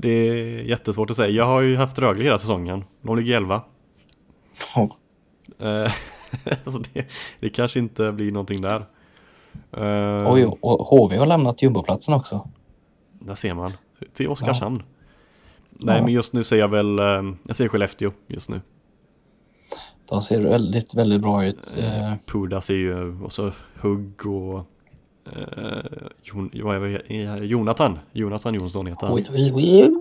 Det är jättesvårt att säga. Jag har ju haft Rögle hela säsongen. De ligger 11.
Ja.
Eh, så det, det kanske inte blir någonting där. Eh,
Oj, och HV har lämnat jumboplatsen också.
Där ser man. Till Oskarshamn.
Ja.
Nej men just nu ser jag väl, eh, jag ser Skellefteå just nu.
De ser väldigt, väldigt bra ut. Eh,
Pudas är ju, och så Hugg och eh, Jon, är- Jonathan, Jonathan Jonsson heter han.
oj.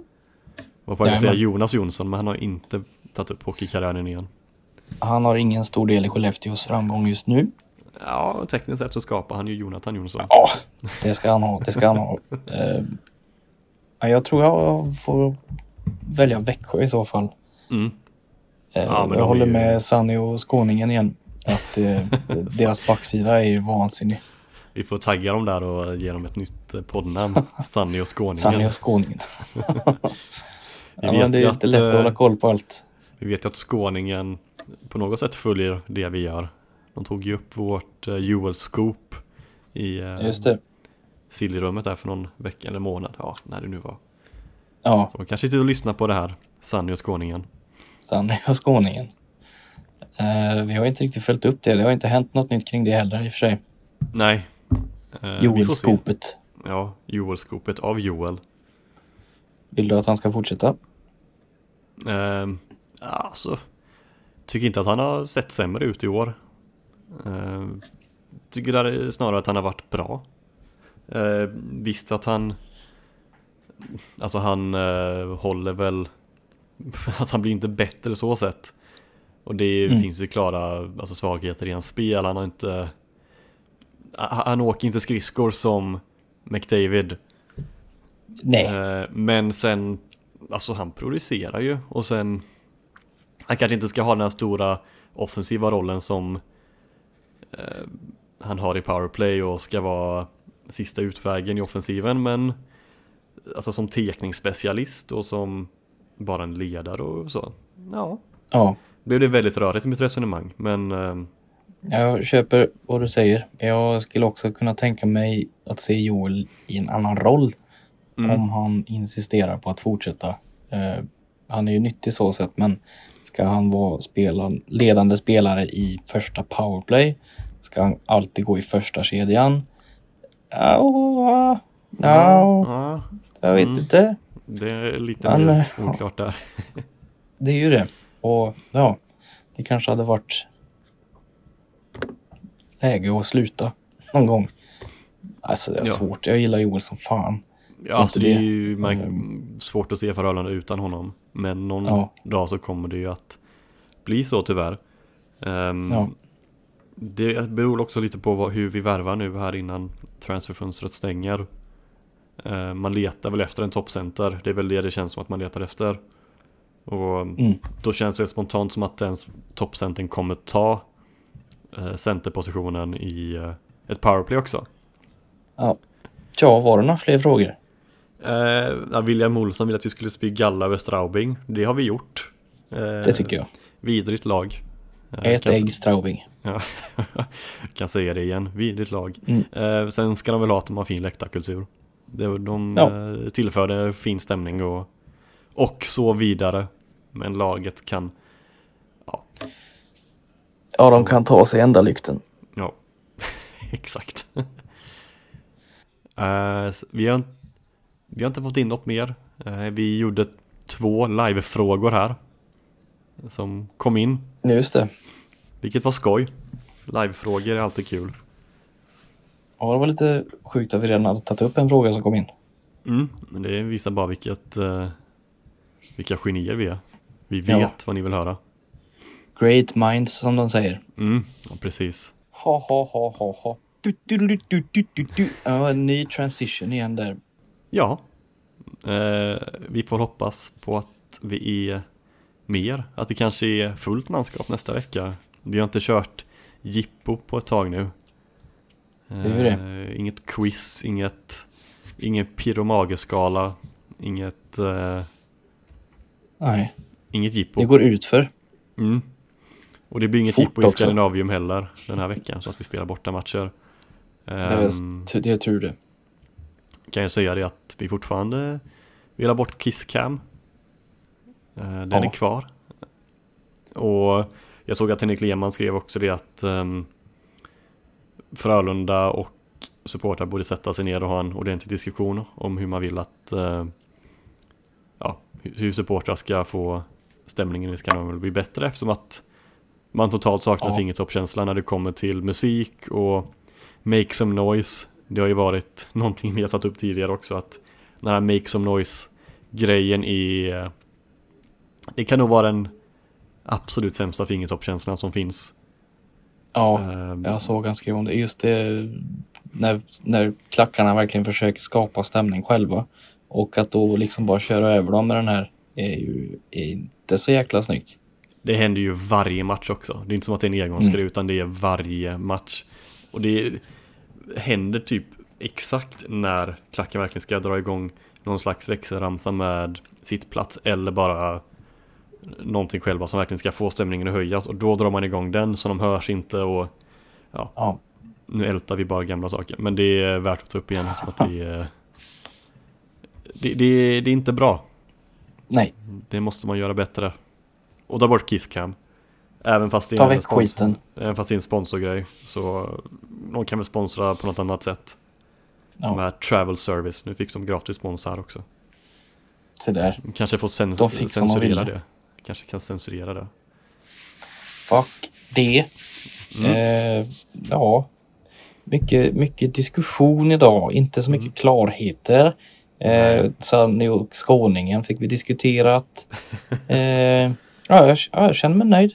Var på väg att säga. Jonas Jonsson men han har inte tagit upp hockeykarriären igen.
Han har ingen stor del i Skellefteås framgång just nu.
Ja, tekniskt sett så skapar han ju Jonathan Jonsson.
Ja, det ska han ha. Det ska han ha. Eh, ja, jag tror jag får välja Växjö i så fall.
Mm.
Eh,
Ja,
jag håller
ju-
med Sanny och Skåningen igen. Att eh, deras backsida är ju vansinnig.
Vi får tagga dem där och ge dem ett nytt eh, poddnamn. Sanny och Skåningen.
Sanny och Skåningen.
Vi
ja, men det är inte lätt att
eh,
hålla koll på allt.
Vi vet ju att skåningen på något sätt följer det vi gör. De tog ju upp vårt uh, Joel Scoop i uh,
Just det.
Sillyrummet där för någon vecka eller månad, ja när det nu var.
Ja,
Så kanske sitter och lyssnar på det här, Sanny och skåningen.
Sanny och skåningen. Eh, vi har inte riktigt följt upp det. Det har inte hänt något nytt kring det heller i och för sig.
Nej. Se.
Joel-skopet.
Ja, Joel-skopet av Joel.
Vill du att han ska fortsätta?
Uh, alltså, tycker inte att han har sett sämre ut i år. Uh, tycker snarare att han har varit bra. Uh, visst att han Alltså han uh, håller väl Att han blir inte bättre så sett Och det
Mm.
finns ju klara alltså, svagheter i hans spel Han har inte Han åker inte skridskor som McDavid.
Nej.
Eh, Men sen, alltså han producerar ju. Och sen Han kanske inte ska ha den här stora offensiva rollen som eh, Han har i powerplay och ska vara sista utvägen i offensiven men Alltså som tekningsspecialist och som bara en ledare och så. Ja,
Ja,
blev det väldigt rörigt i mitt resonemang men eh,
jag köper vad du säger. Jag skulle också kunna tänka mig att se Joel i en annan roll
mm,
om han insisterar på att fortsätta. Eh, han är ju nyttig så sätt, men ska han vara spelaren, ledande spelare i första powerplay? Ska han alltid gå i första kedjan? Ja, ja,
ja,
jag vet
Mm.
inte.
det är lite
Han,
mer
eh,
oklart där
Det är ju det. Och ja, det kanske hade varit läge att sluta någon gång. Alltså det är
Ja.
svårt. Jag gillar Joel som fan.
Ja, alltså det är ju
Mm.
svårt att se förhållanden utan honom. Men någon
Ja.
dag så kommer det ju att bli så tyvärr. Ehm,
Ja.
Det beror också lite på vad, hur vi värvar nu här innan transferfönstret stänger. Ehm, man letar väl efter en toppcenter. Det är väl det det känns som att man letar efter. Och
Mm.
då känns det spontant som att den toppcentern kommer ta centerpositionen i eh, ett powerplay också.
Ja. Tja, var det några fler frågor?
Eh, ja, William Olsson ville att vi skulle spy galla över Straubing. Det har vi gjort. Eh,
Det tycker jag.
Vidrigt lag. Eh,
Ett
kan,
ägg Straubing.
Ja, kan säga det igen. Vidrigt lag.
Mm.
Eh, sen ska de väl ha att de har fin läktarkultur. Det- De
Ja.
eh, tillförde fin stämning och, och så vidare. Men laget kan,
Ja, de kan ta sig ända lykten.
ja, exakt. Eh, vi, har, vi har inte fått in något mer. Eh, vi gjorde två livefrågor här. Som kom in
Just det.
Vilket var skoj. Livefrågor är alltid kul.
Ja, det var lite sjukt att vi redan hade tagit upp en fråga som kom in.
Mm, men det visar bara vilket, eh, vilka genier vi är. Vi vet
Ja.
vad ni vill höra.
Great minds som de säger.
Mm, ja, precis.
Ha ha ha ha ha. Du, du, du, du, du, du. Ja, en ny transition igen där.
Ja, eh, vi får hoppas på att vi är mer. Att vi kanske är fullt manskap nästa vecka. Vi har inte kört jippo på ett tag nu.
Det är ju
Eh, inget quiz, inget, ingen pyromagerskala, inget, eh,
Nej,
inget jippo.
det går ut för.
Mm. Och det blir inget jippo i
också.
Skandinavium heller den här veckan så att vi spelar borta matcher.
Det är,
Um,
det är tur det.
kan jag säga det att vi fortfarande vill ha bort Kisscam. Uh, den
Ja.
är kvar. Och jag såg att Henrik Lehmann skrev också det att um, Frölunda och supportrar borde sätta sig ner och ha en ordentlig diskussion om hur man vill att uh, ja, hur- hur supportrar ska få stämningen i Skandinavien bli bättre eftersom att man totalt saknar
Ja.
fingertoppskänsla när det kommer till musik och make some noise. Det har ju varit någonting vi har satt upp tidigare också att den här make some noise grejen är det kan nog vara den absolut sämsta fingertoppskänslan som finns.
Ja,
Ehm,
jag såg han skrev om det. Just det när, när klackarna verkligen försöker skapa stämning själva. Och att då liksom bara köra över dem med den här är ju är inte så jäkla snyggt.
Det händer ju varje match också. Det är inte som att det är en engångsgrej
Mm.
utan det är varje match. Och det händer typ exakt när klacken verkligen ska dra igång någon slags växelramsa med sittplats eller bara någonting själva som verkligen ska få stämningen att höjas och då drar man igång den så de hörs inte och
Ja,
nu ältar vi bara gamla saker. Men det är värt att ta upp igen. Att det, är, det, det, det är inte bra.
nej.
Det måste man göra bättre. Och ta bort Kisscam. Även fast det
Ta väck
sponsor-
skiten.
Även fast det är en sponsorgrej. Så de kan väl sponsra på något annat sätt.
Ja,
Med Travel Service. Nu fick de gratis spons här också.
se där.
Kanske får cens-
De fick
censurera det. Kanske kan censurera det.
Fuck det.
Mm.
Eh, ja, mycket, mycket diskussion idag. Inte så mycket
Mm.
klarheter. Eh. Sanny och skåningen fick vi diskuterat. eh, ja, jag, ja, jag känner mig nöjd.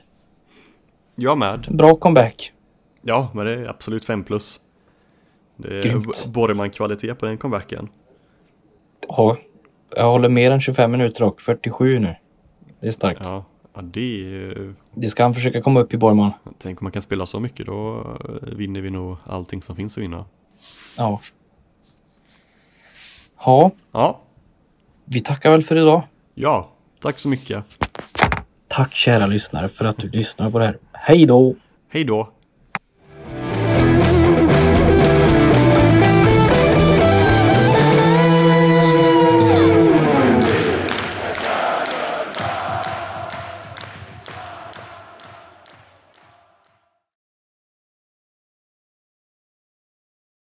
Jag med.
Bra comeback.
Ja, men det är absolut 5 plus. Det är
Grymt.
b- Borgman-kvalitet på den comebacken.
Ja, jag håller mer än 25 minuter och 47 nu. Det är starkt.
Ja, ja det är.
Det ska han försöka komma upp i Borgman.
Tänk om man kan spela så mycket, då eh, vinner vi nog allting som finns att vinna.
Ja. Ja,
Ja,
vi tackar väl för idag.
ja, tack så mycket.
Tack kära lyssnare för att du lyssnar på det här. Hej då!
Hej då!